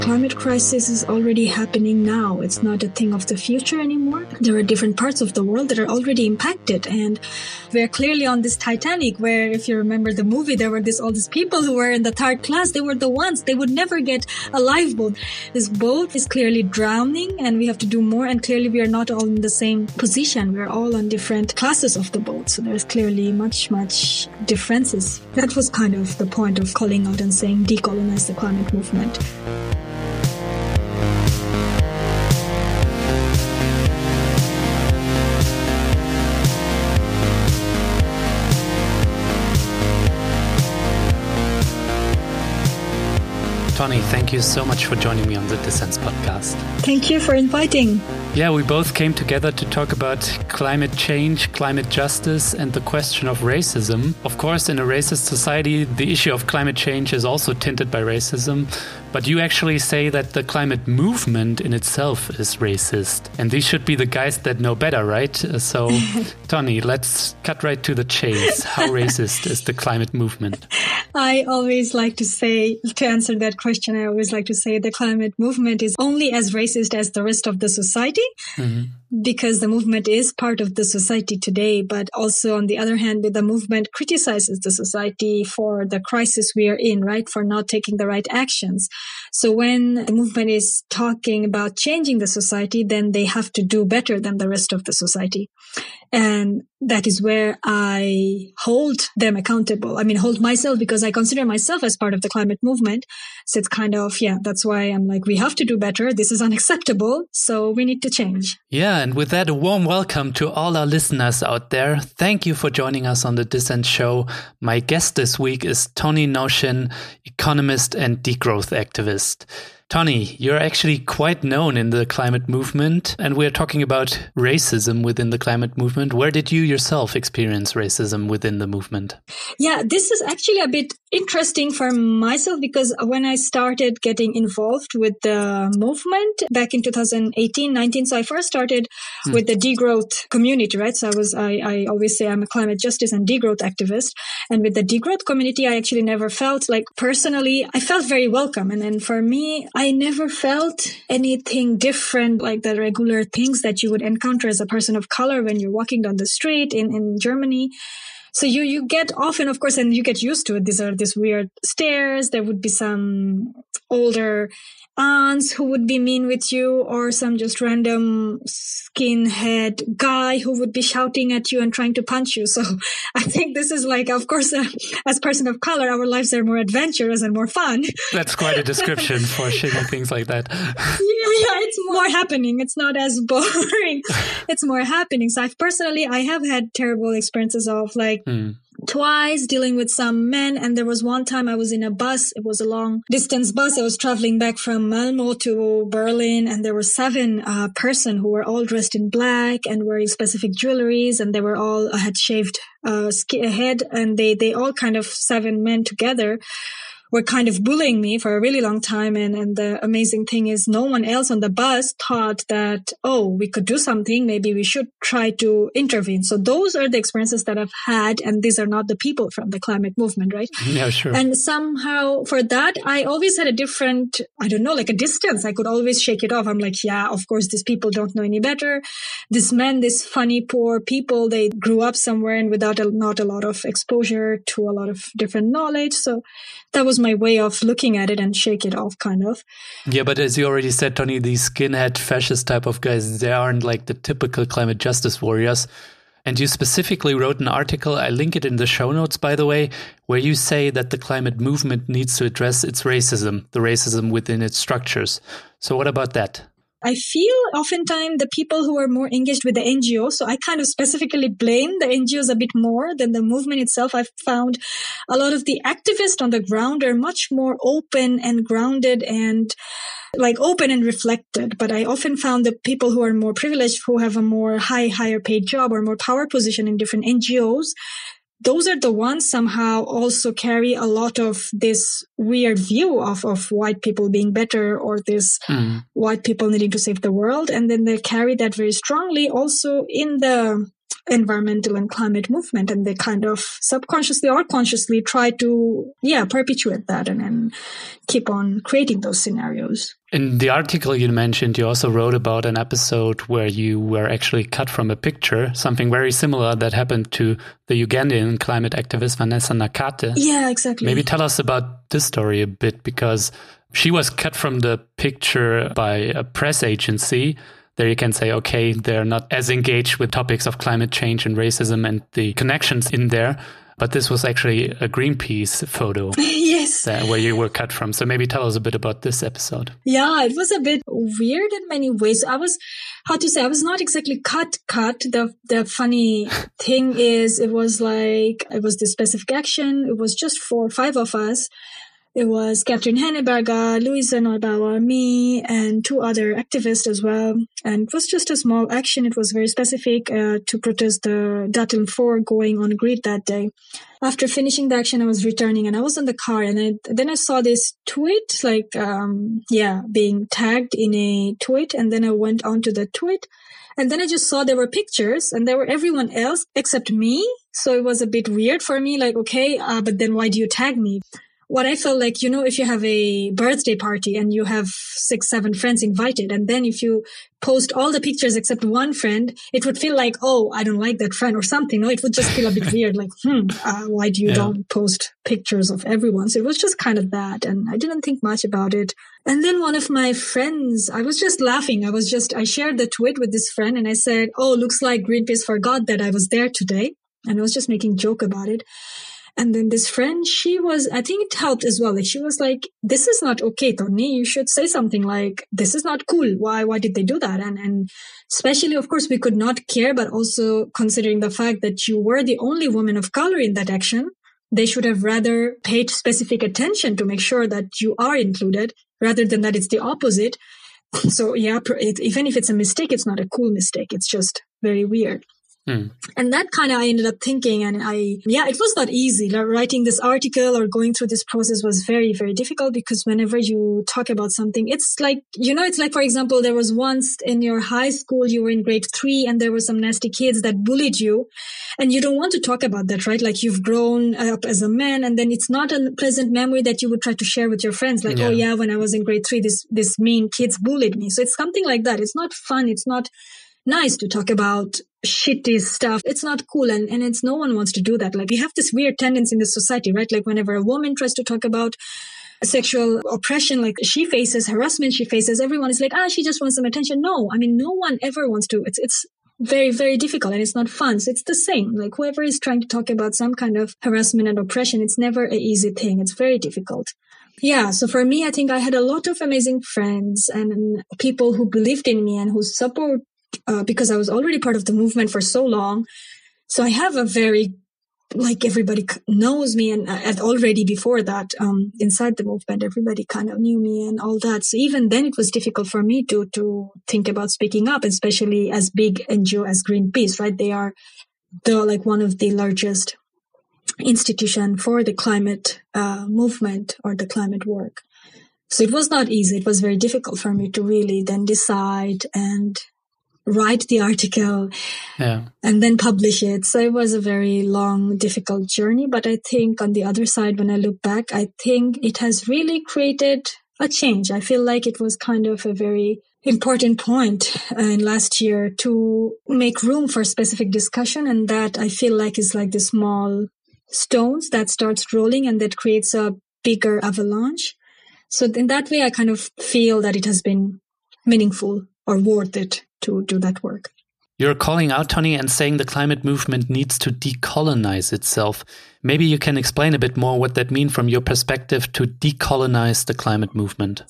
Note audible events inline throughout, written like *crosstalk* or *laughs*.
climate crisis is already happening now. It's not a thing of the future anymore. There are different parts of the world that are already impacted. And we're clearly on this Titanic where, if you remember the movie, there were this, all these people who were in the third class. They were the ones. They would never get a lifeboat. This boat is clearly drowning and we have to do more. And clearly we are not all in the same position. We're all on different classes of the boat. So there's clearly much, much differences. That was kind of the point of calling out and saying decolonize the climate movement. Tonny, thank you so much for joining me on the Dissens podcast. Thank you for inviting. Yeah, we both came together to talk about climate change, climate justice, and the question of racism. Of course, in a racist society, the issue of climate change is also tinted by racism. But you actually say that the climate movement in itself is racist. And these should be the guys that know better, right? Uh, so, *laughs* Tonny, let's cut right to the chase. How *laughs* racist is the climate movement? I always like to say, to answer that question, I always like to say the climate movement is only as racist as the rest of the society. Mm-hmm because the movement is part of the society today, but also on the other hand, the movement criticizes the society for the crisis we are in, right? For not taking the right actions. So when the movement is talking about changing the society, then they have to do better than the rest of the society. And that is where I hold them accountable. I mean, hold myself because I consider myself as part of the climate movement. So it's kind of, yeah, that's why I'm like, we have to do better. This is *laughs* unacceptable. So we need to change. Yeah. And with that, a warm welcome to all our listeners out there. Thank you for joining us on the Dissens Show. My guest this week is Tonny Nowshin, economist and degrowth activist. ist. Tonny, you're actually quite known in the climate movement, and we're talking about racism within the climate movement. Where did you yourself experience racism within the movement? Yeah, this is actually a bit interesting for myself because when I started getting involved with the movement back in 2018, 19, so I first started hmm. with the degrowth community, right? So I was, I, I always say I'm a climate justice and degrowth activist. And with the degrowth community, I actually never felt like personally, I felt very welcome. And then for me, I never felt anything different like the regular things that you would encounter as a person of color when you're walking down the street in, in Germany. So you, you get often, of course, and you get used to it. These are these weird stairs. There would be some older aunts who would be mean with you or some just random skinhead guy who would be shouting at you and trying to punch you. So *laughs* I think this is like, of course, uh, *laughs* as person of color, our lives are more adventurous and more fun. That's quite a description for *laughs* shitty things like that. yeah, yeah, it's more happening. It's not as boring. it's more happening. So I've personally, I have had terrible experiences of like, mm twice dealing with some men. And there was one time I was in a bus. It was a long distance bus. I was traveling back from Malmo to Berlin and there were seven uh, person who were all dressed in black and wearing specific jewelries and they were all uh, had shaved uh, head and they, they all kind of seven men together were kind of bullying me for a really long time. And, and the amazing thing is no one else on the bus thought that, oh, we could do something. Maybe we should try to intervene. So those are the experiences that I've had. And these are not the people from the climate movement, right? *laughs* Yeah, sure. And somehow for that, I always had a different, I don't know, like a distance. I could always shake it off. I'm like, yeah, of course, these people don't know any better. This men, these funny, poor people, they grew up somewhere and without a, not a lot of exposure to a lot of different knowledge. So that was my way of looking at it and shake it off, kind of. Yeah, but as you already said, Tonny, these skinhead fascist type of guys, they aren't like the typical climate justice warriors. And you specifically wrote an article, I link it in the show notes, by the way, where you say that the climate movement needs to address its racism, the racism within its structures. So, what about that? I feel oftentimes the people who are more engaged with the NGO, so I kind of specifically blame the NGOs a bit more than the movement itself. I've found a lot of the activists on the ground are much more open and grounded and like open and reflected. But I often found the people who are more privileged, who have a more high, higher paid job or more power position in different NGOs, those are the ones somehow also carry a lot of this weird view of, of white people being better or this mm. white people needing to save the world. And then they carry that very strongly also in the environmental and climate movement and they kind of subconsciously or consciously try to yeah perpetuate that and, and keep on creating those scenarios. In the article you mentioned you also wrote about an episode where you were actually cut from a picture something very similar that happened to the ugandan climate activist vanessa nakate. Yeah exactly. Maybe tell us about this story a bit because she was cut from the picture by a press agency there you can say, okay, they're not as engaged with topics of climate change and racism and the connections in there. But this was actually a Greenpeace photo. *laughs* yes. where you were cut from. So maybe tell us a bit about this episode. Yeah, it was a bit weird in many ways. I was, how to say, I was not exactly cut, cut. The, the funny *laughs* thing is it was like, it was the specific action. It was just for five of us it was Kathrin Henneberger, Luisa Neubauer, me, and two other activists as well. And it was just a small action. It was very specific uh, to protest the Datteln 4 going on grid that day. After finishing the action, I was returning and I was in the car and I, then I saw this tweet, like, um, yeah, being tagged in a tweet. And then I went onto the tweet and then I just saw there were pictures and there were everyone else except me. So it was a bit weird for me, like, okay, uh, but then why do you tag me? What I felt like, you know, if you have a birthday party and you have six, seven friends invited, and then if you post all the pictures except one friend, it would feel like, oh, I don't like that friend or something. No, it would just feel a bit *laughs* weird, like, hmm, uh, why do you yeah. don't post pictures of everyone? So it was just kind of that. And I didn't think much about it. And then one of my friends, I was just laughing. I was just, I shared the tweet with this friend and I said, oh, looks like Greenpeace forgot that I was there today. And I was just making joke about it. And then this friend, she was, I think it helped as well. Like she was like, this is not okay, Tonny. You should say something like, this is not cool. Why, why did they do that? And, and especially, of course, we could not care, but also considering the fact that you were the only woman of color in that action, they should have rather paid specific attention to make sure that you are included rather than that it's the opposite. So yeah, it, even if it's a mistake, it's not a cool mistake. It's just very weird. Mm. And that kind of I ended up thinking, and I, yeah, it was not easy. Like writing this article or going through this process was very, very difficult because whenever you talk about something, it's like, you know, it's like, for example, there was once in your high school, you were in grade three and there were some nasty kids that bullied you and you don't want to talk about that, right? Like you've grown up as a man and then it's not a pleasant memory that you would try to share with your friends. Like, oh, yeah. oh yeah, when I was in grade three, this, this mean kids bullied me. So it's something like that. It's not fun. It's not, nice to talk about shitty stuff. It's not cool. And, and it's no one wants to do that. Like we have this weird tendency in the society, right? Like whenever a woman tries to talk about sexual oppression, like she faces harassment, she faces, everyone is like, ah, she just wants some attention. No, I mean, no one ever wants to. It's, it's, very, very difficult and it's not fun. So it's the same. Like whoever is trying to talk about some kind of harassment and oppression, it's never an easy thing. It's very difficult. Yeah. So for me, I think I had a lot of amazing friends and people who believed in me and who support uh, because I was already part of the movement for so long. So I have a very like everybody knows me and, uh, and already before that um, inside the movement everybody kind of knew me and all that. So even then it was difficult for me to to think about speaking up especially as big ngo as greenpeace right? They are the like one of the largest institution for the climate uh, movement or the climate work. So it was not easy. It was very difficult for me to really then decide and write the article yeah. and then publish it. So it was a very long, difficult journey. But I think on the other side, when I look back, I think it has really created a change. I feel like it was kind of a very important point uh, in last year to make room for specific discussion. And that I feel like is like the small stones that starts rolling and that creates a bigger avalanche. So in that way, I kind of feel that it has been meaningful or worth it to do that work. You're calling out, Tonny, and saying the climate movement needs to decolonize itself. Maybe you can explain a bit more what that means from your perspective to decolonize the climate movement.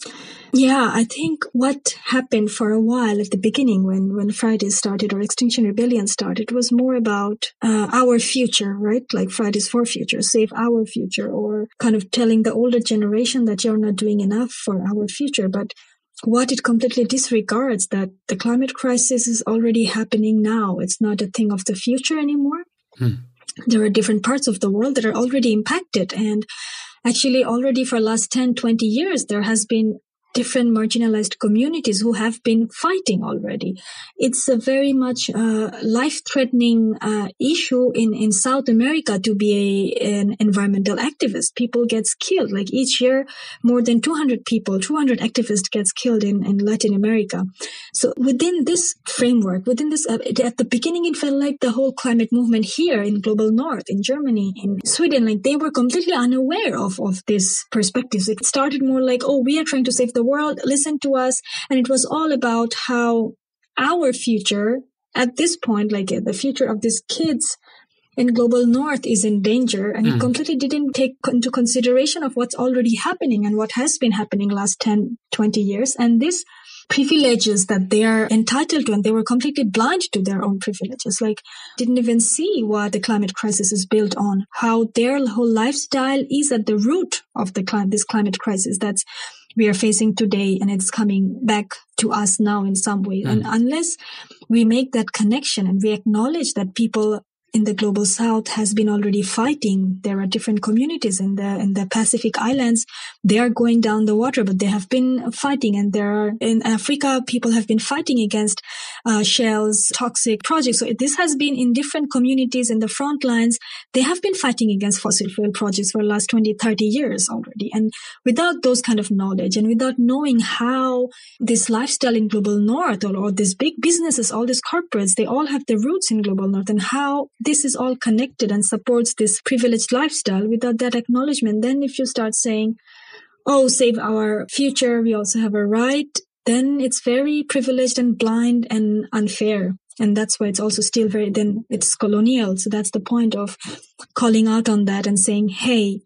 Yeah, I think what happened for a while at the beginning when, when Fridays started or Extinction Rebellion started was more about uh, our future, right? Like Fridays for Future, save our future, or kind of telling the older generation that you're not doing enough for our future. But what it completely disregards that the climate crisis is already happening now. It's not a thing of the future anymore. Hmm. There are different parts of the world that are already impacted. And actually already for the last 10, 20 years, there has been different marginalized communities who have been fighting already. It's a very much uh, life-threatening uh, issue in, in South America to be a, an environmental activist. People gets killed. Like each year, more than 200 people, 200 activists gets killed in, in Latin America. So within this framework, within this, uh, at the beginning, it felt like the whole climate movement here in global north, in Germany, in Sweden, like they were completely unaware of, of this perspectives. It started more like, oh, we are trying to save the world. listened to us. And it was all about how our future at this point, like the future of these kids in global north is in danger and mm. it completely didn't take into consideration of what's already happening and what has been happening last 10 20 years and this privileges that they are entitled to and they were completely blind to their own privileges like didn't even see what the climate crisis is built on how their whole lifestyle is at the root of the climate this climate crisis that's we are facing today and it's coming back to us now in some way mm. and unless we make that connection and we acknowledge that people in the global south has been already fighting. There are different communities in the in the Pacific Islands. They are going down the water, but they have been fighting. And there are in Africa, people have been fighting against uh, shells, toxic projects. So this has been in different communities in the front lines. They have been fighting against fossil fuel projects for the last 20, 30 years already. And without those kind of knowledge and without knowing how this lifestyle in global north or, or these big businesses, all these corporates, they all have their roots in global north and how this is all connected and supports this privileged lifestyle without that acknowledgement, then if you start saying, oh, save our future, we also have a right, then it's very privileged and blind and unfair. And that's why it's also still very, then it's colonial. So that's the point of calling out on that and saying, hey,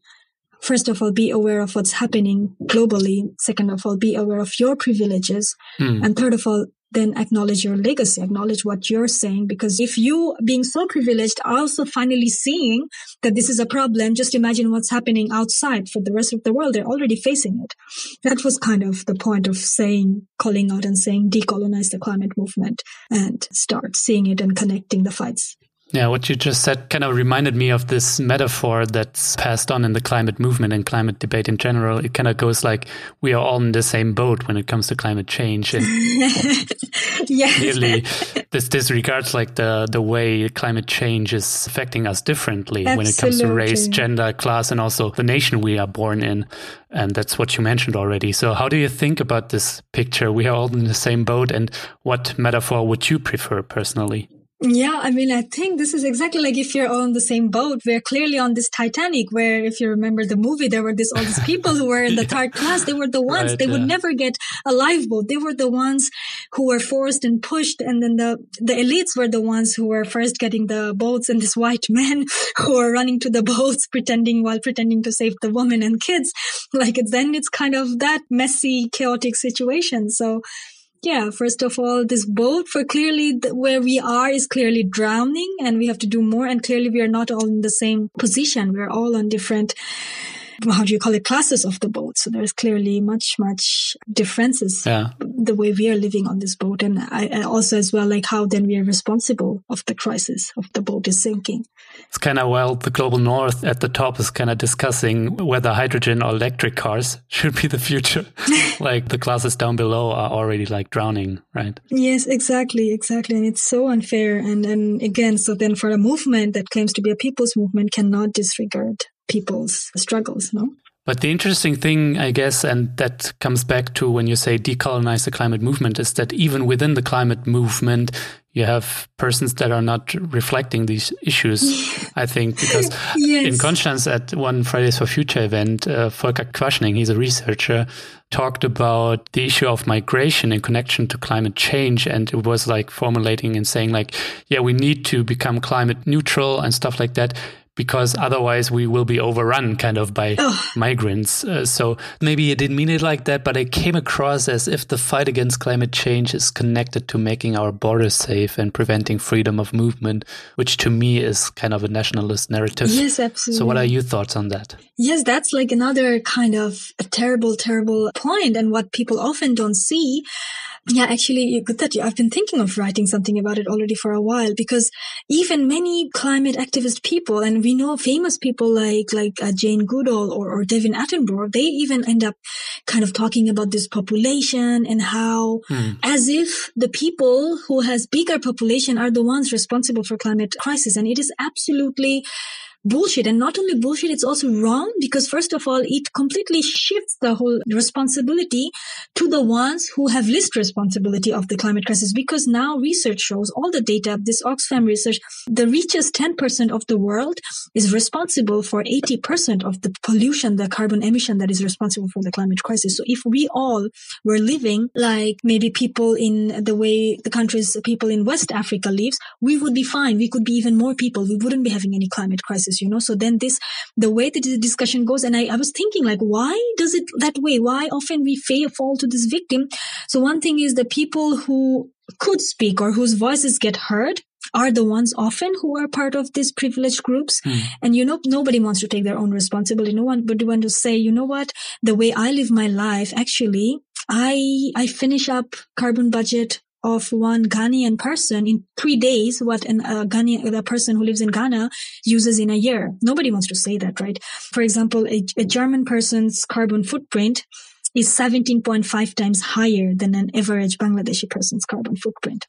first of all, be aware of what's happening globally. Second of all, be aware of your privileges. Mm. And third of all, then acknowledge your legacy, acknowledge what you're saying. Because if you being so privileged are also finally seeing that this is a problem, just imagine what's happening outside for the rest of the world. They're already facing it. That was kind of the point of saying, calling out and saying, decolonize the climate movement and start seeing it and connecting the fights. Yeah, what you just said kind of reminded me of this metaphor that's passed on in the climate movement and climate debate in general. It kind of goes like we are all in the same boat when it comes to climate change, and *laughs* yes. clearly this disregards like the the way climate change is affecting us differently Absolutely. when it comes to race, gender, class, and also the nation we are born in. And that's what you mentioned already. So, how do you think about this picture? We are all in the same boat, and what metaphor would you prefer personally? Yeah, I mean, I think this is exactly like if you're all on the same boat. We're clearly on this Titanic, where if you remember the movie, there were this all these people who were in the *laughs* yeah. third class. They were the ones right, they yeah. would never get a lifeboat. They were the ones who were forced and pushed, and then the the elites were the ones who were first getting the boats, and this white men *laughs* who were running to the boats, pretending while pretending to save the women and kids. *laughs* Like it's then it's kind of that messy, chaotic situation. So yeah, first of all, this boat for clearly where we are is clearly drowning and we have to do more. And clearly we are not all in the same position. We're all on different *laughs* how do you call it classes of the boat. So there's clearly much much differences yeah. the way we are living on this boat. And I, also as well like how then we are responsible of the crisis of the boat is sinking. It's kind of well the global north at the top is kind of discussing whether hydrogen or electric cars *laughs* should be the future. *laughs* Like the classes down below are already like drowning right? Yes exactly exactly. And it's so unfair. And and again so then for a movement that claims to be a people's movement cannot disregard people's struggles, no? But the interesting thing, I guess, and that comes back to when you say decolonize the climate movement, is that even within the climate movement, you have persons that are not reflecting these issues. *laughs* I think because yes. in Konstanz at one Fridays for Future event, uh, Volker Quaschning, he's a researcher, talked about the issue of migration in connection to climate change, and it was like formulating and saying like, yeah, we need to become climate neutral and stuff like that because otherwise we will be overrun kind of by Ugh. migrants. Uh, so maybe you didn't mean it like that, but it came across as if the fight against climate change is connected to making our borders safe and preventing freedom of movement, which to me is kind of a nationalist narrative. Yes, absolutely. So what are your thoughts on that? Yes, that's like another kind of a terrible, terrible point and what people often don't see yeah, actually, good that you, I've been thinking of writing something about it already for a while because even many climate activist people, and we know famous people like like uh, Jane Goodall or, or David Attenborough, they even end up kind of talking about this population and how hmm. as if the people who has bigger population are the ones responsible for climate crisis. And it is absolutely bullshit and not only bullshit, it's also wrong because first of all, it completely shifts the whole responsibility to the ones who have least responsibility of the climate crisis because now research shows all the data, this Oxfam research, the richest 10% of the world is responsible for 80% of the pollution, the carbon emission that is responsible for the climate crisis. So if we all were living like maybe people in the way the countries, people in West Africa lives, we would be fine. We could be even more people. We wouldn't be having any climate crisis you know so then this the way that the discussion goes and I, I was thinking like why does it that way why often we fail, fall to this victim so one thing is the people who could speak or whose voices get heard are the ones often who are part of these privileged groups. Mm. And you know, nobody wants to take their own responsibility. No one would want to say, you know what? The way I live my life, actually, I, I finish up carbon budget of one Ghanaian person in three days what an, uh, a Ghanaian, a person who lives in Ghana uses in a year. Nobody wants to say that, right? For example, a, a German person's carbon footprint is 17.5 times higher than an average Bangladeshi person's carbon footprint.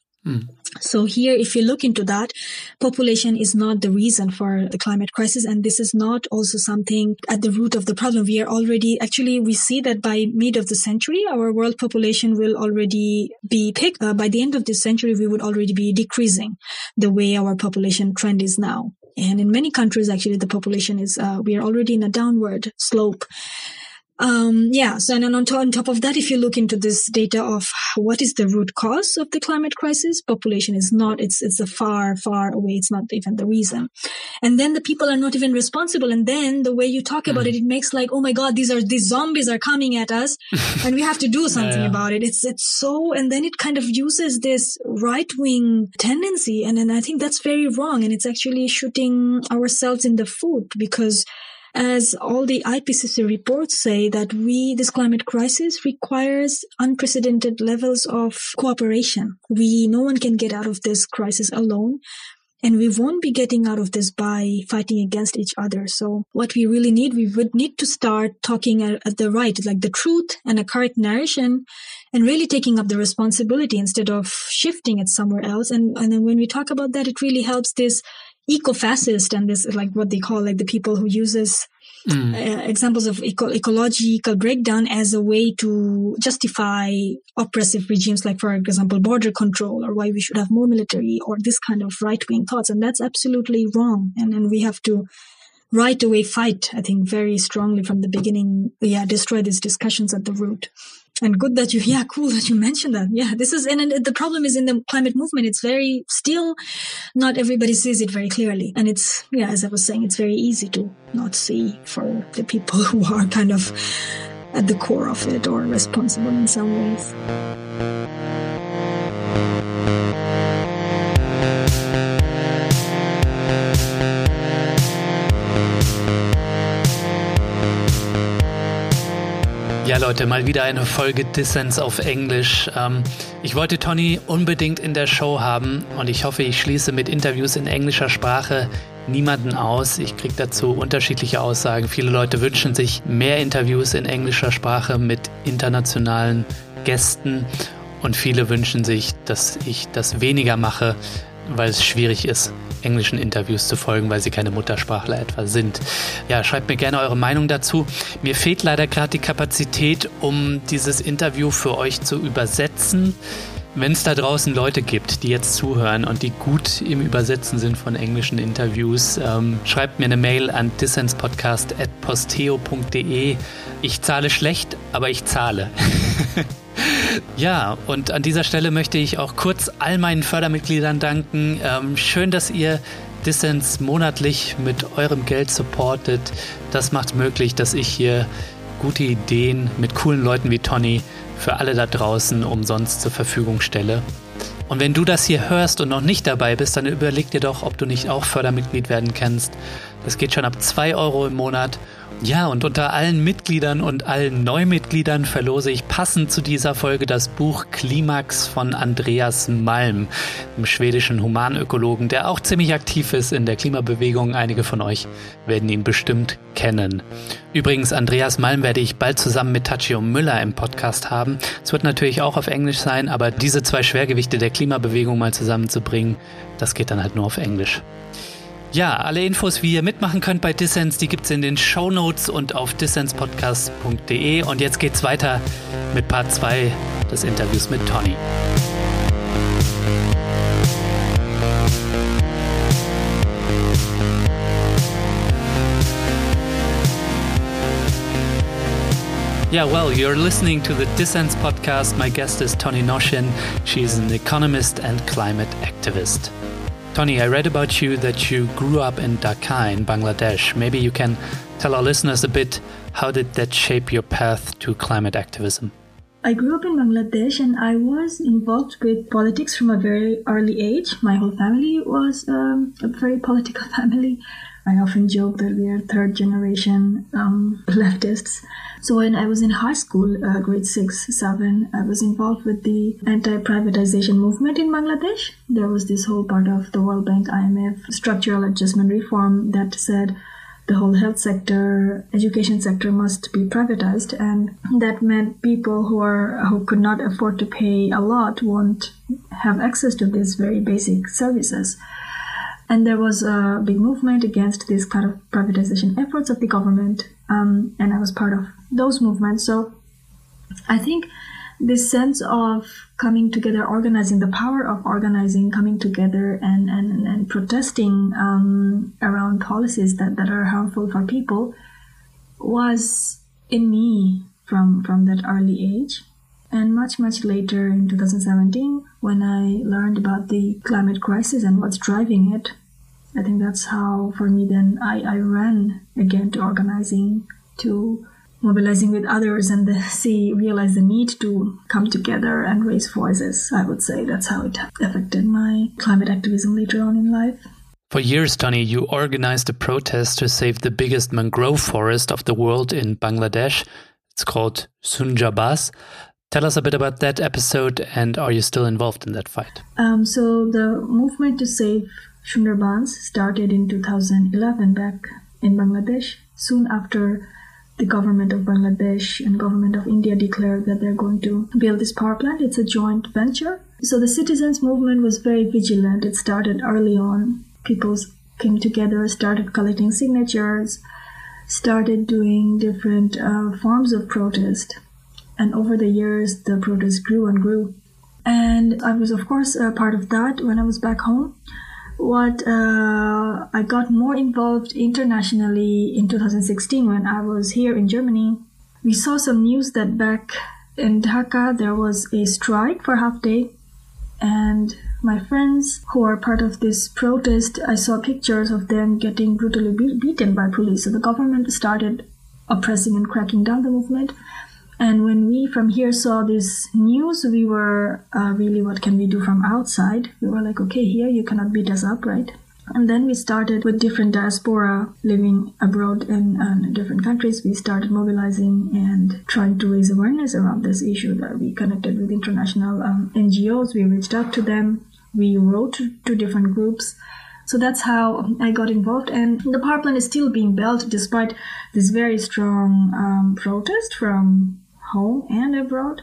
So here, if you look into that, population is not the reason for the climate crisis. And this is not also something at the root of the problem. We are already, actually, we see that by mid of the century, our world population will already be picked. Uh, by the end of this century, we would already be decreasing the way our population trend is now. And in many countries, actually, the population is, uh, we are already in a downward slope. Um, yeah. So, and on, to- on top of that, if you look into this data of what is the root cause of the climate crisis, population is not, it's, it's a far, far away. It's not even the reason. And then the people are not even responsible. And then the way you talk about mm. it, it makes like, oh my God, these are, these zombies are coming at us *laughs* and we have to do something yeah. about it. It's, it's so, and then it kind of uses this right wing tendency. And then I think that's very wrong. And it's actually shooting ourselves in the foot because as all the IPCC reports say that we, this climate crisis requires unprecedented levels of cooperation. We, no one can get out of this crisis alone. And we won't be getting out of this by fighting against each other. So what we really need, we would need to start talking at, at the right, like the truth and a correct narration and really taking up the responsibility instead of shifting it somewhere else. And, and then when we talk about that, it really helps this eco-fascist and this like what they call like the people who uses mm. uh, examples of eco- ecological breakdown as a way to justify oppressive regimes like for example border control or why we should have more military or this kind of right-wing thoughts. And that's absolutely wrong. And and we have to right away fight i think very strongly from the beginning. Yeah destroy these discussions at the root and good that you yeah cool that you mentioned that. Yeah this is and, and the problem is in the climate movement it's very still not everybody sees it very clearly. And it's yeah as i was saying it's very easy to not see for the people *laughs* who are kind of at the core of it or responsible in some ways Leute, mal wieder eine Folge Dissens auf Englisch. Ähm, ich wollte Tony unbedingt in der Show haben und ich hoffe, ich schließe mit Interviews in englischer Sprache niemanden aus. Ich kriege dazu unterschiedliche Aussagen. Viele Leute wünschen sich mehr Interviews in englischer Sprache mit internationalen Gästen und viele wünschen sich, dass ich das weniger mache, weil es schwierig ist, englischen Interviews zu folgen, weil sie keine Muttersprachler etwa sind. Ja, schreibt mir gerne eure Meinung dazu. Mir fehlt leider gerade die Kapazität, um dieses Interview für euch zu übersetzen. Wenn es da draußen Leute gibt, die jetzt zuhören und die gut im Übersetzen sind von englischen Interviews, ähm, schreibt mir eine Mail an dissenspodcast.posteo.de. Ich zahle schlecht, aber ich zahle. *laughs* Ja, und an dieser Stelle möchte ich auch kurz all meinen Fördermitgliedern danken. Ähm, schön, dass ihr Dissens monatlich mit eurem Geld supportet. Das macht möglich, dass ich hier gute Ideen mit coolen Leuten wie Tony für alle da draußen umsonst zur Verfügung stelle. Und wenn du das hier hörst und noch nicht dabei bist, dann überleg dir doch, ob du nicht auch Fördermitglied werden kannst. Das geht schon ab 2 Euro im Monat ja, und unter allen Mitgliedern und allen Neumitgliedern verlose ich passend zu dieser Folge das Buch Klimax von Andreas Malm, einem schwedischen Humanökologen, der auch ziemlich aktiv ist in der Klimabewegung. Einige von euch werden ihn bestimmt kennen. Übrigens, Andreas Malm werde ich bald zusammen mit Tachio Müller im Podcast haben. Es wird natürlich auch auf Englisch sein, aber diese zwei Schwergewichte der Klimabewegung mal zusammenzubringen, das geht dann halt nur auf Englisch. Ja, alle Infos, wie ihr mitmachen könnt bei Dissens, die gibt es in den Show Notes und auf dissenspodcast.de. Und jetzt geht's weiter mit Part 2 des Interviews mit Tony. Yeah, well, you're listening to the Dissens podcast. My guest is Tony Noshin. She's an economist and climate activist. Tonny, I read about you that you grew up in Dhaka in Bangladesh. Maybe you can tell our listeners a bit how did that shape your path to climate activism? I grew up in Bangladesh and I was involved with politics from a very early age. My whole family was um, a very political *laughs* family. I often joke that we are third generation um, *laughs* leftists. So when I was in high school, uh, grade six, seven, I was involved with the anti-privatization movement in Bangladesh. There was this whole part of the World Bank, IMF structural adjustment reform that said the whole health sector, education sector must be privatized, and that meant people who are who could not afford to pay a lot won't have access to these very basic services. And there was a big movement against these kind of privatization efforts of the government, um, and I was part of those movements. So I think this sense of coming together, organizing, the power of organizing, coming together and, and, and protesting um, around policies that, that are harmful for people was in me from, from that early age. And much, much later in 2017, when I learned about the climate crisis and what's driving it, I think that's how, for me, then I, I ran again to organizing, to mobilizing with others and the, see realize the need to come together and raise voices i would say that's how it affected my climate activism later on in life for years, Tonny, you organized a protest to save the biggest mangrove forest of the world in Bangladesh. It's called Sundarbans. Tell us a bit about that episode and are you still involved in that fight? Um, so, the movement to save Sundarbans started in 2011 back in Bangladesh, soon after the government of Bangladesh and government of India declared that they're going to build this power plant. It's a joint venture. So the citizens movement was very vigilant. It started early on. People came together, started collecting signatures, started doing different uh, forms of protest. And over the years, the protest grew and grew. And I was, of course, a part of that when I was back home what uh, I got more involved internationally in 2016 when I was here in Germany. We saw some news that back in Dhaka there was a strike for half day, and my friends who are part of this protest, I saw pictures of them getting brutally be- beaten by police. So the government started oppressing and cracking down the movement. And when we from here saw this news, we were uh, really, what can we do from outside? We were like, okay, here you cannot beat us up, right? And then we started with different diaspora living abroad in uh, different countries. We started mobilizing and trying to raise awareness around this issue. That we connected with international um, NGOs. We reached out to them. We wrote to, to different groups. So that's how I got involved. And the power plant is still being built despite this very strong um, protest from home and abroad.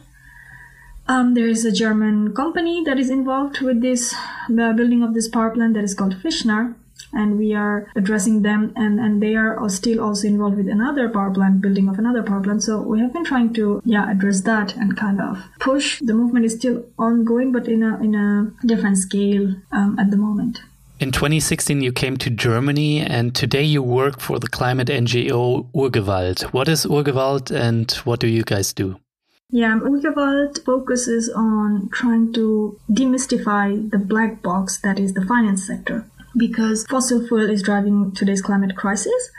Um, there is a German company that is involved with this the building of this power plant that is called Fichtner, and we are addressing them, and, and they are still also involved with another power plant, building of another power plant. So we have been trying to yeah address that and kind of push. The movement is still ongoing, but in a in a different scale um, at the moment. In 2016, you came to Germany, and today you work for the climate NGO Urgewald. What is Urgewald, and what do you guys do? Yeah, Urgewald focuses on trying to demystify the black box that is the finance sector. because fossil fuel is driving today's climate crisis.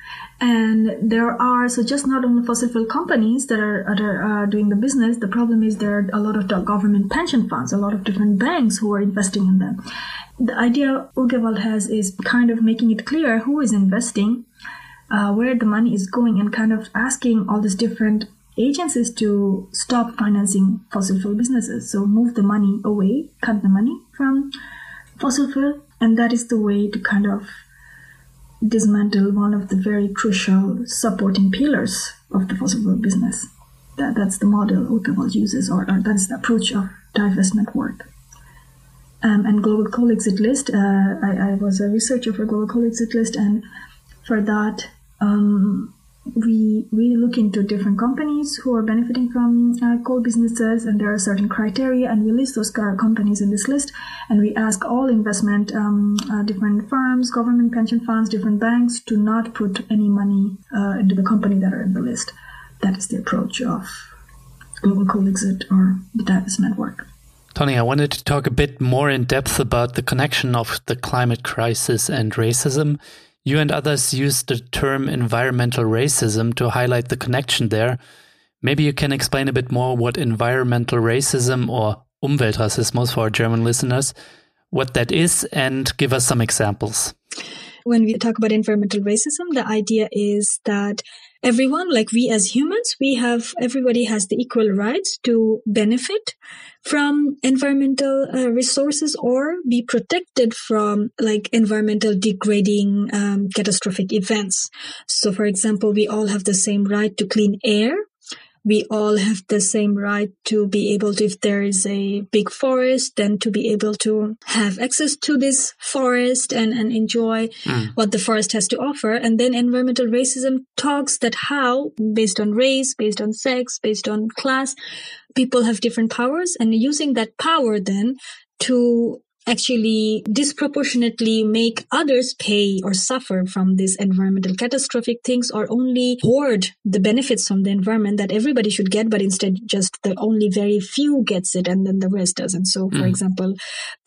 And there are, so just not only fossil fuel companies that are, are uh, doing the business, the problem is there are a lot of government pension funds, a lot of different banks who are investing in them. The idea Urgewald has is kind of making it clear who is investing, uh, where the money is going, and kind of asking all these different agencies to stop financing fossil fuel businesses. So move the money away, cut the money from fossil fuel, and that is the way to kind of dismantle one of the very crucial supporting pillars of the fossil fuel business. That, that's the model Urgewald uses, or, or, that's the approach of divestment work. Um, and Global Coal Exit List, uh, I, I, was a researcher for Global Coal Exit List, and for that, um, we we look into different companies who are benefiting from uh, coal businesses, and there are certain criteria, and we list those companies in this list, and we ask all investment, um, uh, different firms, government pension funds, different banks, to not put any money uh, into the company that are in the list. That is the approach of global coal exit or the divestment work. Tonny, I wanted to talk a bit more in depth about the connection of the climate crisis and racism. You and others used the term environmental racism to highlight the connection there. Maybe you can explain a bit more what environmental racism or Umweltrassismus for our German listeners, what that is, and give us some examples. When we talk about environmental racism, the idea is that everyone, like we as humans, we have, everybody has the equal rights to benefit from environmental uh, resources or be protected from like environmental degrading um, catastrophic events. So, for example, we all have the same right to clean air we all have the same right to be able to, if there is a big forest, then to be able to have access to this forest and, and enjoy mm. what the forest has to offer. And then environmental racism talks that how, based on race, based on sex, based on class, people have different powers and using that power then to actually disproportionately make others pay or suffer from these environmental catastrophic things or only hoard the benefits from the environment that everybody should get, but instead just the only very few gets it and then the rest doesn't. So, for mm. example,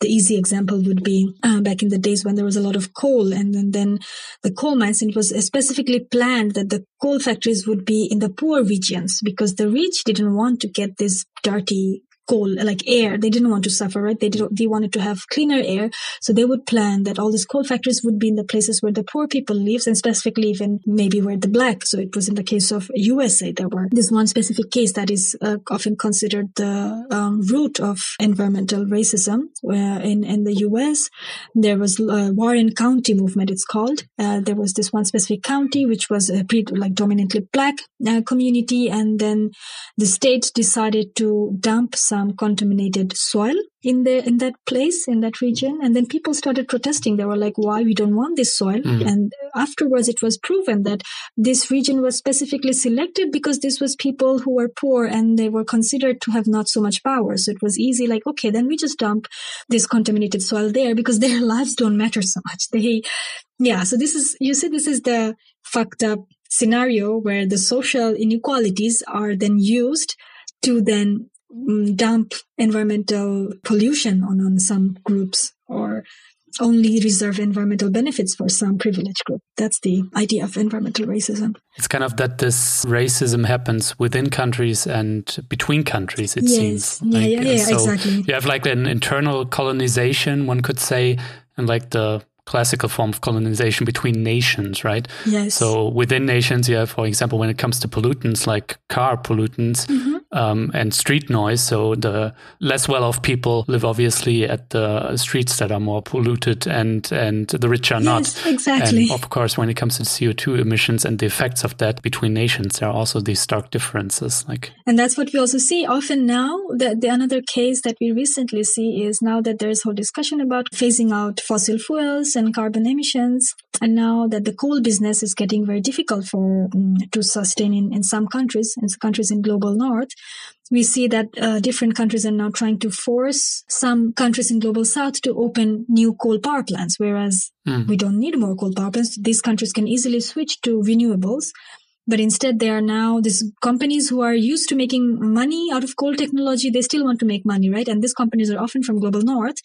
the easy example would be uh, back in the days when there was a lot of coal and then, then the coal mines, and it was specifically planned that the coal factories would be in the poor regions because the rich didn't want to get this dirty coal, like air. They didn't want to suffer, right? They did, they wanted to have cleaner air. So they would plan that all these coal factories would be in the places where the poor people lives and specifically even maybe where the black. So it was in the case of USA. There were this one specific case that is uh, often considered the um, root of environmental racism where in, in the US. There was uh, Warren County movement, it's called. Uh, there was this one specific county, which was a pretty like dominantly black uh, community. And then the state decided to dump some some contaminated soil in the in that place in that region. And then people started protesting. They were like why we don't want this soil? Mm. and afterwards it was proven that this region was specifically selected because this was people who were poor and they were considered to have not so much power. So it was easy like okay then we just dump this contaminated soil there because *laughs* their lives don't matter so much. They yeah so this is you see this is the fucked up scenario where the social inequalities are then used to then dump environmental pollution on, on some groups or only reserve environmental benefits for some privileged group. That's the idea of environmental racism. It's kind of that this racism happens within countries and between countries, it yes. seems. Yeah, like, yeah, yeah, so exactly. You have like an internal colonization, one could say, and like the classical form of colonization between nations, right? Yes. So within nations, you have, for example, when it comes to pollutants like car pollutants mm-hmm. Um, and street noise. So the less well-off people live obviously at the streets that are more polluted, and and the rich are yes, not. Exactly. And of course, when it comes to CO two emissions and the effects of that between nations, there are also these stark differences. Like, and that's what we also see often now. The, the another case that we recently see is now that there's whole discussion about phasing out fossil fuels and carbon emissions. And now that the coal business is getting very difficult for um, to sustain in, in some countries, in countries in global north, we see that uh, different countries are now trying to force some countries in global south to open new coal power plants, whereas mm. we don't need more coal power plants. These countries can easily switch to renewables but instead they are now these companies who are used to making money out of coal technology. They still want to make money, right? And these companies are often from global north.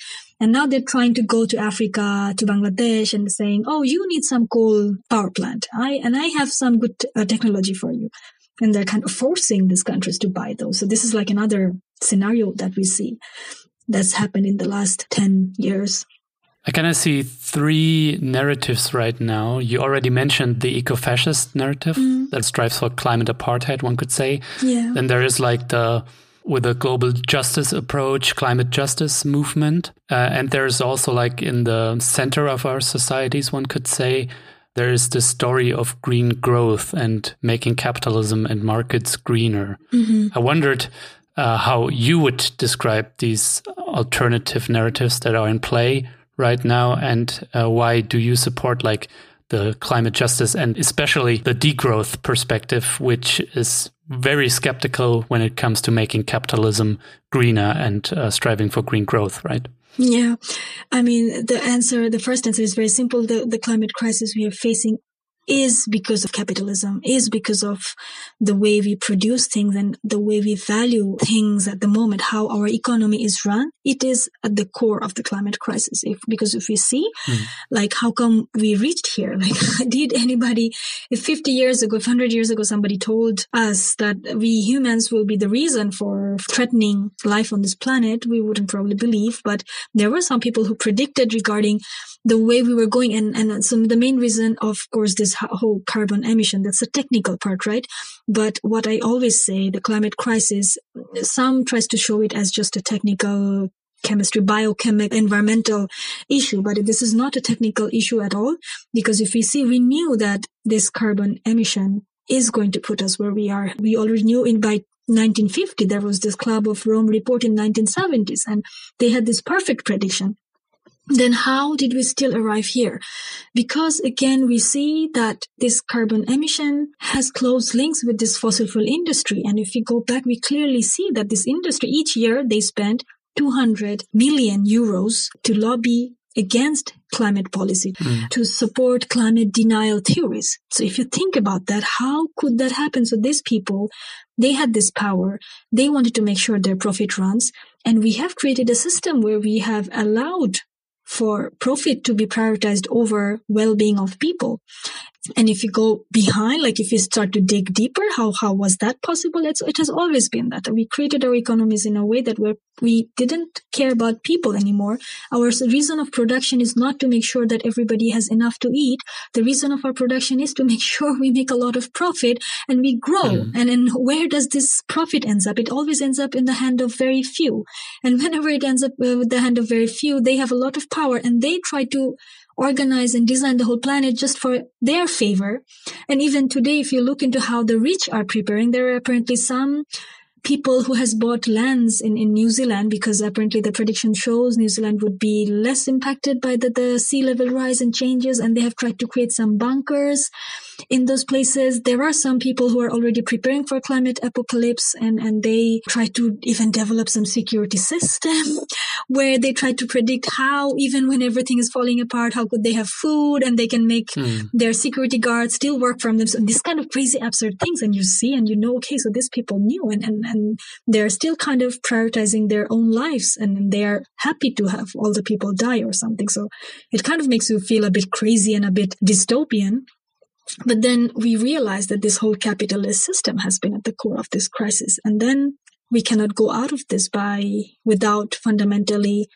And now they're trying to go to Africa, to Bangladesh and saying, Oh, you need some coal power plant. I, and I have some good uh, technology for you. And they're kind of forcing these countries to buy those. So this is like another scenario that we see that's happened in the last 10 years. I kind of see three narratives right now. You already mentioned the eco fascist narrative mm. that strives for climate apartheid, one could say. Yeah. Then there is like the with a global justice approach, climate justice movement. Uh, and there's also like in the center of our societies, one could say, there is the story of green growth and making capitalism and markets greener. Mm-hmm. I wondered uh, how you would describe these alternative narratives that are in play right now, and uh, why do you support like the climate justice and especially the degrowth perspective, which is very skeptical when it comes to making capitalism greener and uh, striving for green growth, right? Yeah. I mean, the answer, the first answer is very simple. The, the climate crisis we are facing is because of capitalism, is because of the way we produce things and the way we value things at the moment, how our economy is run. It is at the core of the climate crisis. If, because if we see, mm. like, how come we reached here? *laughs* Like, did anybody, if 50 years ago, if 100 years ago, somebody told us that we humans will be the reason for threatening life on this planet, we wouldn't probably believe. But there were some people who predicted regarding the way we were going. And, and so the main reason, of course, this whole carbon emission, that's the technical part, right? But what I always say, the climate crisis, some tries to show it as just a technical chemistry, biochemical, environmental issue, but this is not a technical issue at all. Because if we see, we knew that this carbon emission is going to put us where we are. We already knew in by 1950, there was this Club of Rome report in 1970s, and they had this perfect prediction then how did we still arrive here? Because again, we see that this carbon emission has close links with this fossil fuel industry. And if we go back, we clearly see that this industry each year they spend 200 million euros to lobby against climate policy mm. to support climate denial theories. So if you think about that, how could that happen? So these people, they had this power. They wanted to make sure their profit runs. And we have created a system where we have allowed for profit to be prioritized over well-being of people. And if you go behind, like if you start to dig deeper, how, how was that possible? It's, it has always been that we created our economies in a way that we we didn't care about people anymore. Our reason of production is not to make sure that everybody has enough to eat. The reason of our production is to *laughs* make sure we make a lot of profit and we grow. Mm. And then where does this profit ends up? It always ends up in the hand of very few. And *laughs* whenever it ends up uh, with the hand of very few, they have a lot of power and they try to organize and design the whole planet just for their favor. And even today, if you look into how the rich are preparing, there are apparently some people who has bought lands in, in New Zealand because apparently the prediction shows New Zealand would be less impacted by the, the sea level rise and changes and they have tried to create some bunkers in those places. There are some people who are already preparing for climate apocalypse and, and they try to even develop some security system *laughs* where they try to predict how, even when everything is falling apart, how could they have food and they can make hmm. their security guards still work from them. So this kind of crazy, absurd things. And you see and you know, okay, so these people knew and, and, and they're still kind of prioritizing their own lives and they are happy to have all the people die or something. So it kind of makes you feel a bit crazy and a bit dystopian. But then we realize that this whole capitalist system has been at the core of this crisis. And then we cannot go out of this by without fundamentally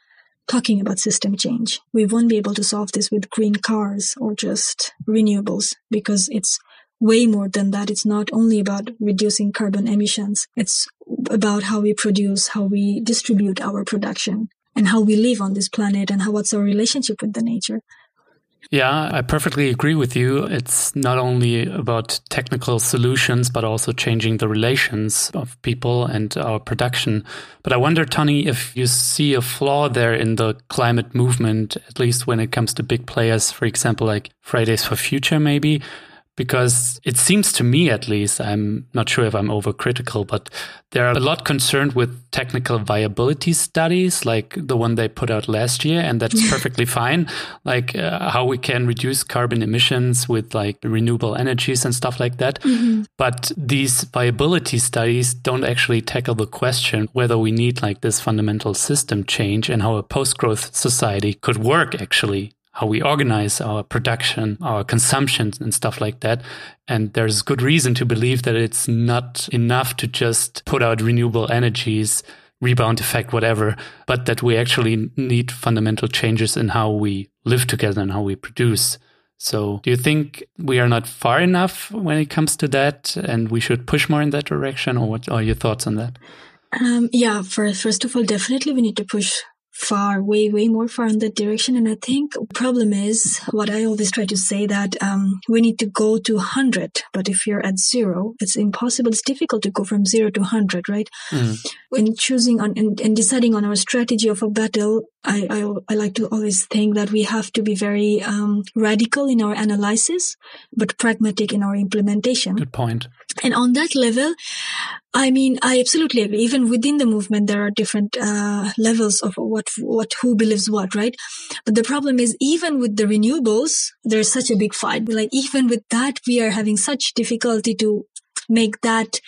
talking about system change. We won't be able to solve this with green cars or just renewables because it's way more than that. It's not only about reducing carbon emissions. It's about how we produce, how we distribute our production and how we live on this planet and how what's our relationship with the nature. Yeah, I perfectly agree with you. It's not only about technical solutions, but also changing the relations of people and our production. But I wonder, Tonny, if you see a flaw there in the climate movement, at least when it comes to big players, for example, like Fridays for Future, maybe, because it seems to me, at least, I'm not sure if I'm overcritical, but they're a lot concerned with technical viability studies, like the one they put out last year, and that's *laughs* perfectly fine. Like uh, how we can reduce carbon emissions with like renewable energies and stuff like that. Mm-hmm. But these viability studies don't actually tackle the question whether we need like this fundamental system change and how a post-growth society could work actually how we organize our production, our consumption, and stuff like that. And there's good reason to believe that it's not enough to just put out renewable energies, rebound effect, whatever, but that we actually need fundamental changes in how we live together and how we produce. So, do you think we are not far enough when it comes to that and we should push more in that direction? Or what are your thoughts on that? Um, yeah, first, first of all, definitely we need to push far, way, way more far in that direction. And I think problem is what I always try to say that um, we need to go to 100. But if you're at zero, it's impossible. It's difficult to go from zero to 100, right? Mm. When choosing on and, deciding on our strategy of a battle, I, I, I, like to always think that we have to be very um, radical in our analysis, but pragmatic in our implementation. Good point. And on that level, I mean, I absolutely agree. Even within the movement, there are different uh, levels of what, what, who believes what, right? But the problem is, even with the renewables, there's such a big fight. Like, even with that, we are having such difficulty to make that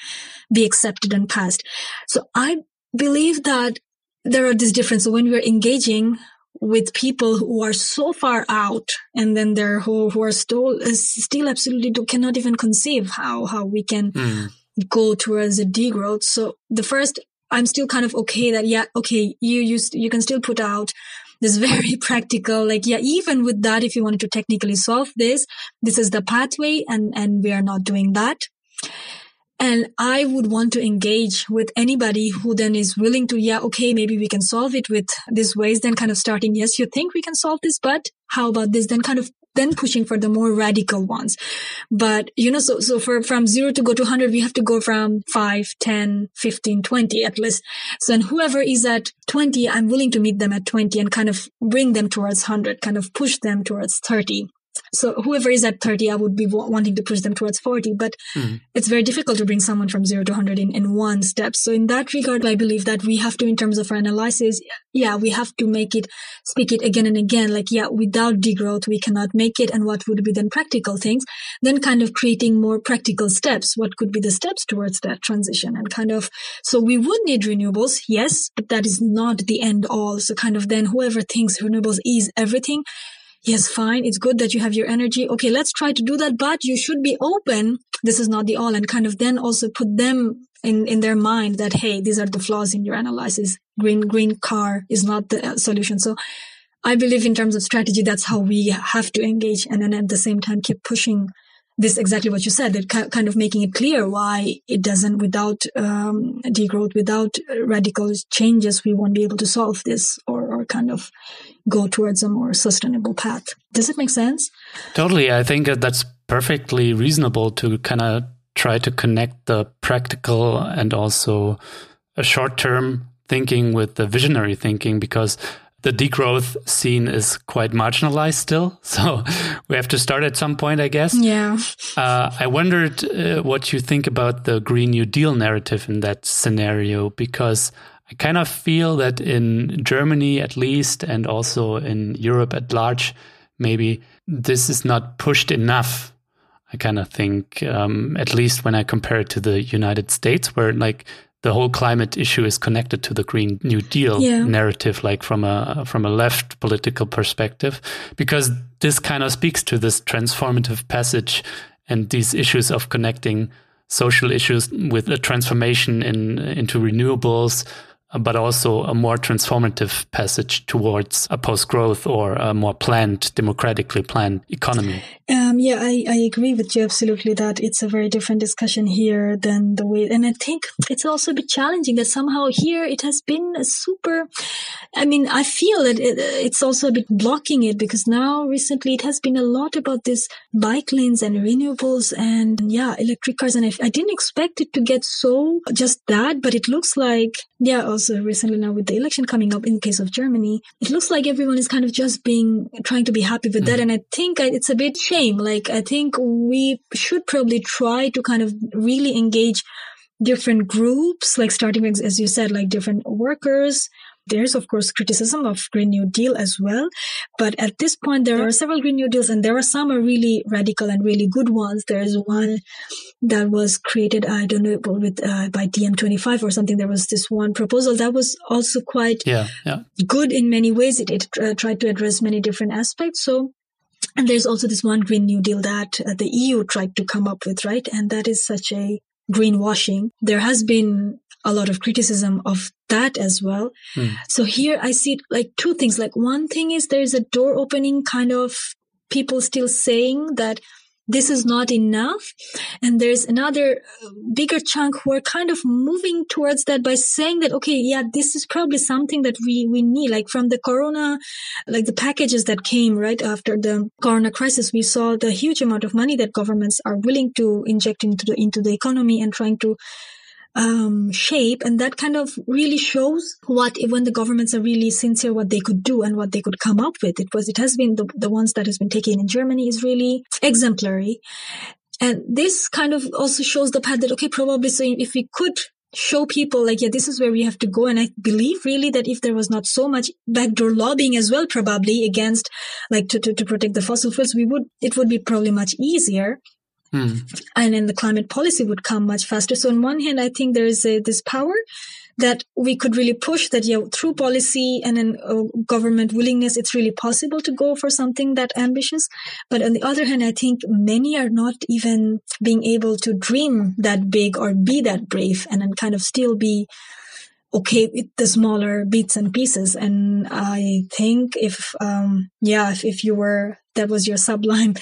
be accepted and passed. So I believe that there are these differences. So when we're engaging with people who are so far out and then there who, who are still, still absolutely do, cannot even conceive how, how we can mm go towards a degrowth. So the first, I'm still kind of okay that, yeah, okay, you use, you can still put out this very *laughs* practical, like, yeah, even with that, if you wanted to technically solve this, this is the pathway and, and we are not doing that. And I would want to engage with anybody who then is willing to, yeah, okay, maybe we can solve it with these ways. Then kind of starting, yes, you think we can solve this, but how about this? Then kind of then pushing for the more radical ones. But, you know, so, so for, from zero to go to 100, we have to go from 5, 10, 15, 20 at least. So, and whoever is at 20, I'm willing to meet them at 20 and kind of bring them towards 100, kind of push them towards 30 so whoever is at 30 i would be wanting to push them towards 40 but mm-hmm. it's very difficult to bring someone from 0 to 100 in, in one step. So in that regard i believe that we have to in terms of our analysis yeah we have to make it speak it again and again like yeah without degrowth we cannot make it and what would be then practical things then kind of creating more practical steps. What could be the steps towards that transition? And kind of so we would need renewables yes but that is not the end all. So kind of then whoever thinks renewables is everything yes, fine. It's good that you have your energy. Okay, let's try to do that, but you should be open. This is not the all and kind of then also put them in, in their mind that, hey, these are the flaws in your analysis. Green, green car is not the uh, solution. So I believe in terms of strategy, that's how we have to engage and then at the same time keep pushing this exactly what you said that kind of making it clear why it doesn't without um, degrowth without radical changes we won't be able to solve this or, or kind of go towards a more sustainable path. Does it make sense? Totally. I think that's perfectly reasonable to kind of try to connect the practical and also a short term thinking with the visionary thinking because the degrowth scene is quite marginalized still. *laughs* So we have to start at some point, I guess. Yeah. Uh, I wondered uh, what you think about the Green New Deal narrative in that scenario, because I kind of feel that in Germany, at least, and also in Europe at large, maybe this is not pushed enough. I kind of think, um, at least when I compare it to the United States, where like the whole climate issue is connected to the Green New Deal yeah. narrative, like from a from a left political perspective, because this kind of speaks to this transformative passage and these issues of connecting social issues with a transformation in into renewables, but also a more transformative passage towards a post-growth or a more planned, democratically planned economy. Um, yeah, I, I agree with you absolutely that it's a very different discussion here than the way, and I think it's also a bit challenging that somehow here it has been a super, I mean, I feel that it, it's also a bit blocking it because now recently it has been a lot about this bike lanes and renewables and yeah, electric cars. And I, I didn't expect it to get so just that, but it looks like, yeah, also recently now with the election coming up in the case of Germany, it looks like everyone is kind of just being trying to be happy with mm. that. And I think it's a bit shame. Like I think we should probably try to kind of really engage different groups, like starting with, as you said, like different workers, there's of course criticism of Green New Deal as well. But at this point, there are several Green New Deals and there are some are really radical and really good ones. There's one that was created, I don't know, with, uh, by DiEM25 or something. There was this one proposal that was also quite yeah, yeah. good in many ways. It, it uh, tried to address many different aspects. So, and there's also this one Green New Deal that uh, the EU tried to come up with, right? And that is such a greenwashing. There has been a lot of criticism of that as well. Mm. So here I see like two things. Like one thing is there's a door opening kind of people still saying that this is not enough. And there's another uh, bigger chunk who are kind of moving towards that by saying that, okay, yeah, this is probably something that we, we need. Like from the corona, like the packages that came right after the corona crisis, we saw the huge amount of money that governments are willing to inject into the, into the economy and trying to um, shape. And that kind of really shows what, when the governments are really sincere, what they could do and what they could come up with. It was, it has been the, the ones that has been taken in Germany is really exemplary. And this kind of also shows the path that, okay, probably so if we could show people like, yeah, this is where we have to go. And I believe really that if there was not so much backdoor lobbying as well, probably against like to, to, to protect the fossil fuels, we would, it would be probably much easier. Mm. And then the climate policy would come much faster. So on one hand, I think there is a, this power that we could really push that yeah through policy and then uh, government willingness it's really possible to go for something that ambitious but on the other hand i think many are not even being able to dream that big or be that brave and then kind of still be okay with the smaller bits and pieces and i think if um yeah if, if you were that was your *laughs* sublime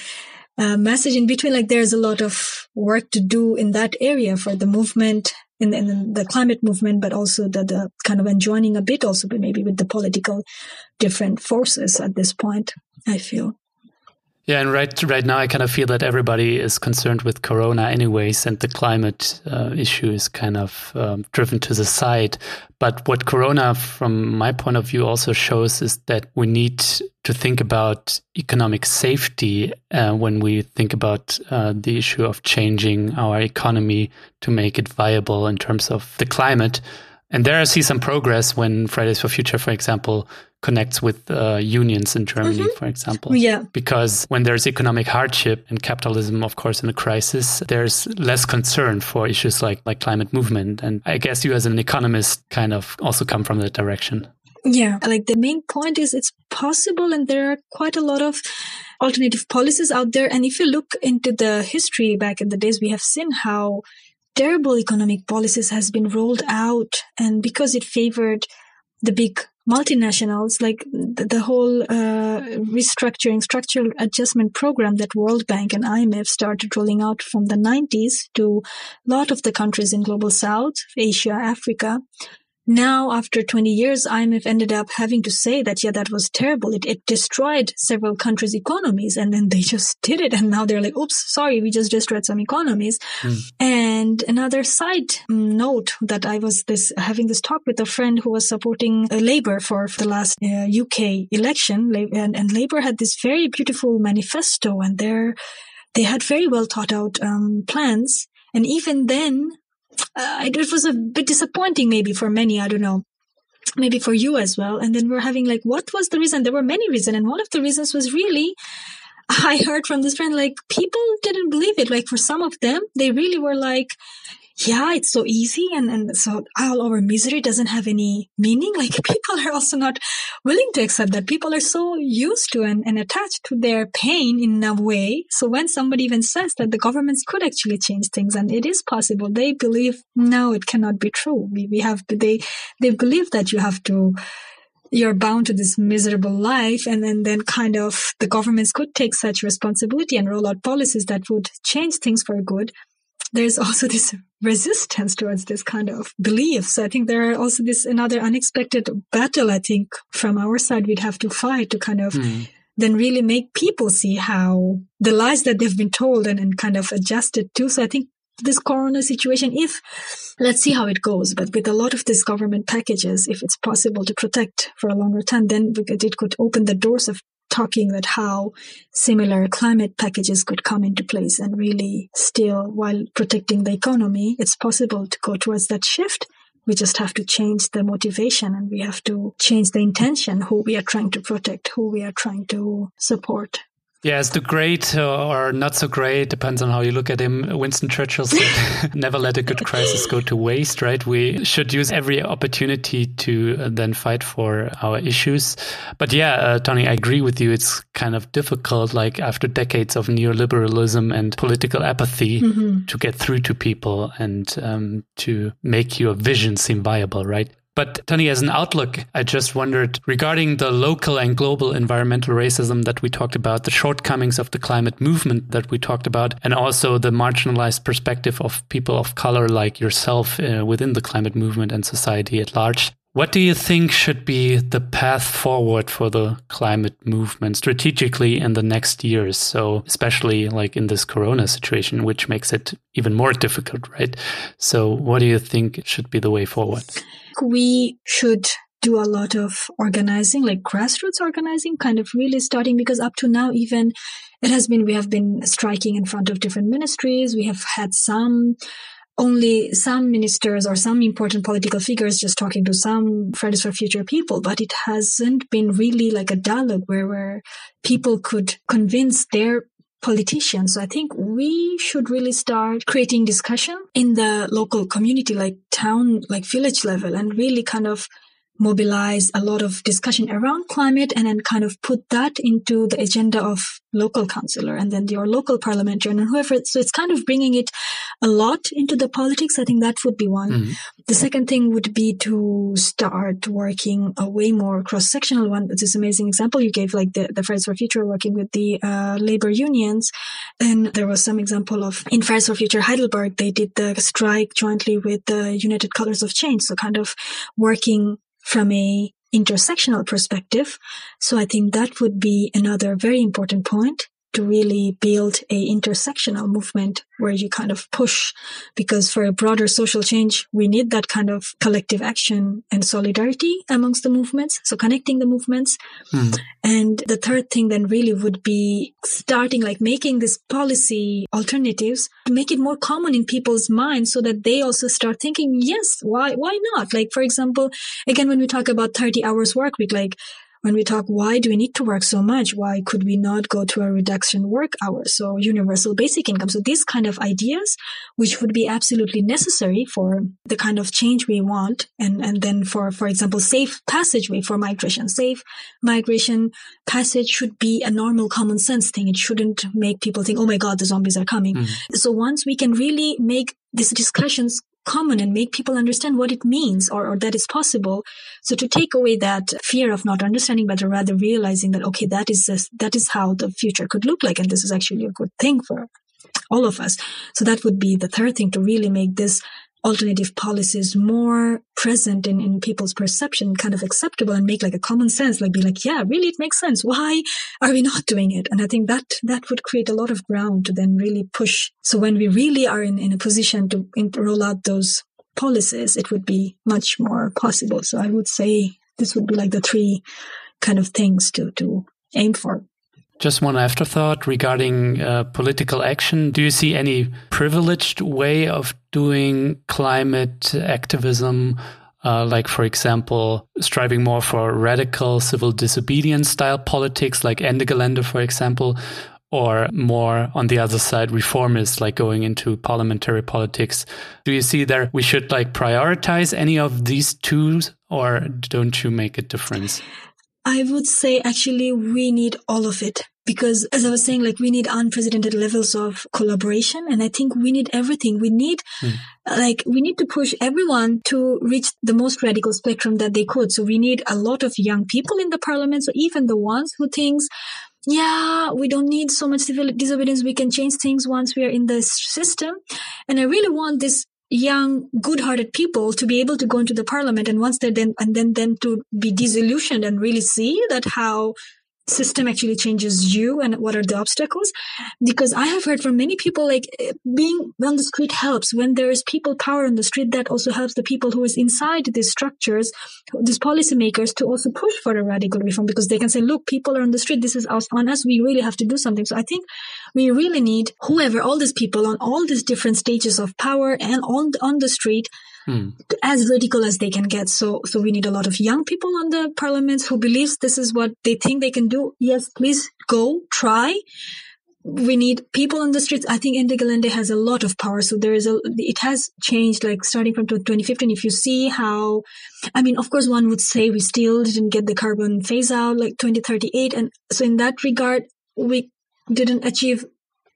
uh, message in between. Like there's a lot of work to do in that area for the movement in, in the climate movement, but also the, the kind of enjoining a bit also, but maybe with the political different forces at this point, I feel. Yeah, and right right now I kind of feel that everybody is concerned with Corona, anyways, and the climate uh, issue is kind of um, driven to the side. But what Corona, from my point of view, also shows is that we need to think about economic safety uh, when we think about uh, the issue of changing our economy to make it viable in terms of the climate. And there I see some progress when Fridays for Future, for example, connects with uh, unions in Germany, mm-hmm. for example. Yeah. Because when there's economic hardship and capitalism, of course, in a crisis, there's less concern for issues like, like climate movement. And I guess you as an economist kind of also come from that direction. Yeah. Like the main point is it's possible and there are quite a lot of alternative policies out there. And if you look into the history back in the days, we have seen how terrible economic policies has been rolled out and because it favored the big multinationals, like the, the whole uh, restructuring, structural adjustment program that World Bank and IMF started rolling out from the 90s to a lot of the countries in global south, Asia, Africa, now, after 20 years, IMF ended up having to say that, yeah, that was terrible. It, it destroyed several countries' economies. And then they *laughs* just did it. And now they're like, oops, sorry, we just destroyed some economies. Mm. And another side note that I was this, having this talk with a friend who was supporting uh, Labour for, for the last uh, UK election. And, and Labour had this very beautiful manifesto and there, they had very well thought out um, plans. And even then, uh, it was a bit disappointing maybe for many. I don't know. Maybe for you as well. And then we're having like, what was the reason? There were many reasons. And one of the reasons was really, *laughs* I heard from this friend, like people didn't believe it. Like for some of them, they really were like, yeah, it's so easy. And, and so all our misery doesn't have any meaning. *laughs* Like people are also not willing to accept that. People are so used to and, and attached to their pain in a way. So when somebody even says that the governments could actually change things and it is possible, they believe, no, it cannot be true. We, we have, they, they believe that you have to, you're bound to this miserable life and then, then kind of the governments could take such responsibility and roll out policies that would change things for good there's also this resistance towards this kind of belief. So I think there are also this another unexpected battle, I think, from our side we'd have to fight to kind of mm. then really make people see how the lies that they've been told and, and kind of adjusted to. So I think this corona situation, if let's see how it goes, but with a lot of these government packages, if it's possible to protect for a longer time, then it could open the doors of talking that how similar climate packages could come into place and really still while protecting the economy, it's possible to go towards that shift. We just have to change the motivation and we have to change the intention, who we are trying to protect, who we are trying to support. Yes, the great or not so great depends on how you look at him. Winston Churchill said, *laughs* "Never let a good crisis go to waste." Right? We should use every opportunity to uh, then fight for our issues. But yeah, uh, Tonny, I agree with you. It's kind of difficult, like after decades of neoliberalism and political apathy, mm-hmm. to get through to people and um, to make your vision seem viable. Right? But Tonny, as an outlook, I just wondered regarding the local and global environmental racism that we talked about, the shortcomings of the climate movement that we talked about, and also the marginalized perspective of people of color like yourself uh, within the climate movement and society at large. What do you think should be the path forward for the climate movement strategically in the next years? So, especially like in this corona situation, which makes it even more difficult, right? So, what do you think should be the way forward? We should do a lot of organizing, like grassroots organizing, kind of really starting because up to now, even it has been, we have been striking in front of different ministries. We have had some only some ministers or some important political figures just talking to some Fridays for Future people, but it hasn't been really like a dialogue where, where people could convince their politicians. So I think we should really start creating discussion in the local community, like town, like village level and really kind of mobilize a lot of discussion around climate and then kind of put that into the agenda of local councillor and then your local parliamentarian and whoever. So it's kind of bringing it a lot into the politics. I think that would be one. Mm-hmm. The second thing would be to start working a way more cross-sectional one. This amazing example you gave, like the, the Fridays for Future working with the uh, labor unions. And there was some example of in Fridays for Future Heidelberg, they did the strike jointly with the United Colors of Change. So kind of working from a intersectional perspective. So I think that would be another very important point to really build a intersectional movement where you kind of push because for a broader social change we need that kind of collective action and solidarity amongst the movements so connecting the movements mm. and the third thing then really would be starting like making this policy alternatives to make it more common in people's minds so that they also start thinking yes why why not like for example again when we talk about 30 hours work week like when we talk, why do we need to work so much? Why could we not go to a reduction work hours? So universal basic income. So these kind of ideas, which would be absolutely necessary for the kind of change we want. And, and then for, for example, safe passageway for migration, safe migration passage should be a normal common sense thing. It shouldn't make people think, Oh my God, the zombies are coming. Mm. So once we can really make these discussions common and make people understand what it means or, or that is possible. So to take away that fear of not understanding, but rather realizing that, okay, that is, this, that is how the future could look like. And this is actually a good thing for all of us. So that would be the third thing to really make this alternative policies more present in, in people's perception, kind of acceptable and make like a common sense, like be like, yeah, really, it makes sense. Why are we not doing it? And I think that, that would create a lot of ground to then really push. So when we really are in, in a position to in, roll out those policies, it would be much more possible. So I would say this would be like the three kind of things to, to aim for. Just one afterthought regarding uh, political action. Do you see any privileged way of doing climate activism? Uh, like, for example, striving more for radical civil disobedience style politics, like Ende Gelände, for example, or more on the other side, reformist, like going into parliamentary politics. Do you see there we should like prioritize any of these two, or don't you make a difference? I would say actually we need all of it because as I was saying, like we need unprecedented levels of collaboration. And I think we need everything. We need, mm. like, we need to push everyone to reach the most radical spectrum that they could. So we need a lot of young people in the parliament. So even the ones who thinks, yeah, we don't need so much civil disobedience. We can change things once we are in the system. And I really want this young, good-hearted people to be able to go into the parliament and once they're then, and then, then to be disillusioned and really see that how system actually changes you and what are the obstacles. Because i have heard from many people like eh, being on the street helps. When there is people power on the street that also helps the people who is inside these structures these policymakers to also push for a radical reform because they can say look people are on the street. This is us on us. We really have to do something. So i think we really need whoever all these people on all these different stages of power and on on the street mm. as radical as they can get. So, so we need a lot of young people on the parliaments who believes this is what they think they can do. Yes, please go try. We need people on the streets. I think Ende has a lot of power. So there is a, it has changed like starting from 2015. If you see how, I mean, of course, one would say we still didn't get the carbon phase out like 2038. And so in that regard, we didn't achieve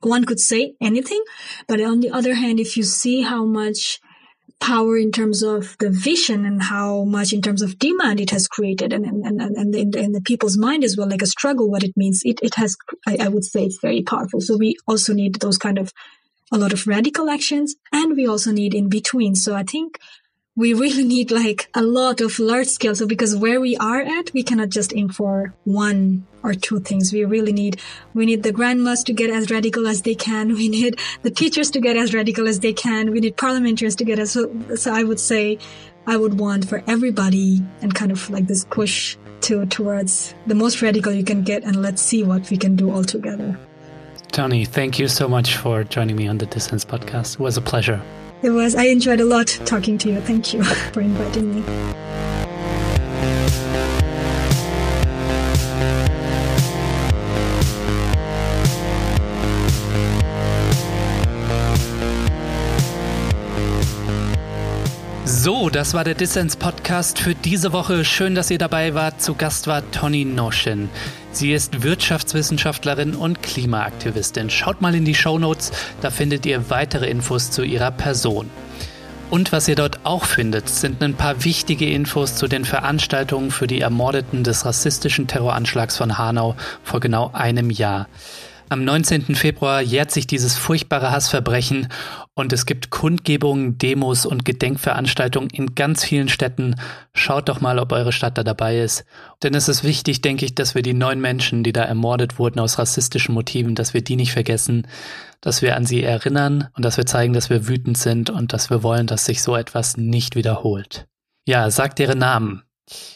one could say anything. But on the other hand, if you see how much power in terms of the vision and how much in terms of demand it has created and, and, and, and in, the, in the people's mind as well, like a struggle, what it means. It, it has, I, I would say it's very powerful. So we also need those kind of a lot of radical actions and we also need in between. So I think we really need like a lot of large scale. So because where we are at, we cannot just aim for one or two things. We really need, we need the grandmas to get as radical as they can. *laughs* We need the teachers to get as radical as they can. We need parliamentarians to get as, so, so I would say I would want for everybody and kind of like this push to, towards the most radical you can get and let's see what we can do all together. Tonny, thank you so much for joining me on the Dissens podcast. It was a pleasure. It was. I enjoyed a lot talking to you. Thank you *laughs* for inviting me. So, das war der Dissens Podcast für diese Woche. Schön, dass ihr dabei wart. Zu Gast war Toni Noschen. Sie ist Wirtschaftswissenschaftlerin und Klimaaktivistin. Schaut mal in die Show Notes, da findet ihr weitere Infos zu ihrer Person. Und was ihr dort auch findet, sind ein paar wichtige Infos zu den Veranstaltungen für die Ermordeten des rassistischen Terroranschlags von Hanau vor genau einem Jahr. Am 19. Februar jährt sich dieses furchtbare Hassverbrechen und es gibt Kundgebungen, Demos und Gedenkveranstaltungen in ganz vielen Städten. Schaut doch mal, ob eure Stadt da dabei ist. Denn es ist wichtig, denke ich, dass wir die neun Menschen, die da ermordet wurden aus rassistischen Motiven, dass wir die nicht vergessen, dass wir an sie erinnern und dass wir zeigen, dass wir wütend sind und dass wir wollen, dass sich so etwas nicht wiederholt. Ja, sagt ihre Namen.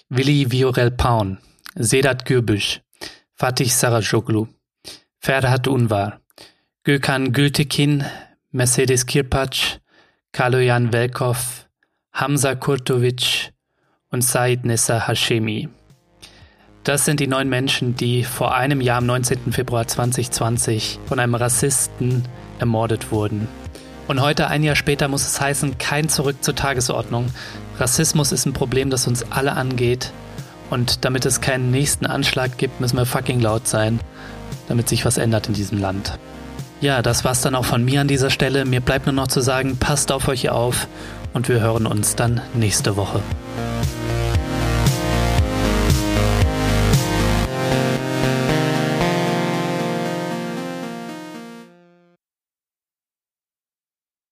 Willi Viorel Paun, Sedat Gürbüş, Fatih Sarajoglu, Ferhat Unvar, Gökhan Gültekin, Mercedes Kirpac, Kaloyan Velkov, Hamza Kurtovic und Said Nessa Hashemi. Das sind die neun Menschen, die vor einem Jahr am 19. Februar 2020 von einem Rassisten ermordet wurden. Und heute, ein Jahr später, muss es heißen, kein Zurück zur Tagesordnung. Rassismus ist ein Problem, das uns alle angeht. Und damit es keinen nächsten Anschlag gibt, müssen wir fucking laut sein damit sich was ändert in diesem Land. Ja, das war's dann auch von mir an dieser Stelle. Mir bleibt nur noch zu sagen, passt auf euch auf und wir hören uns dann nächste Woche.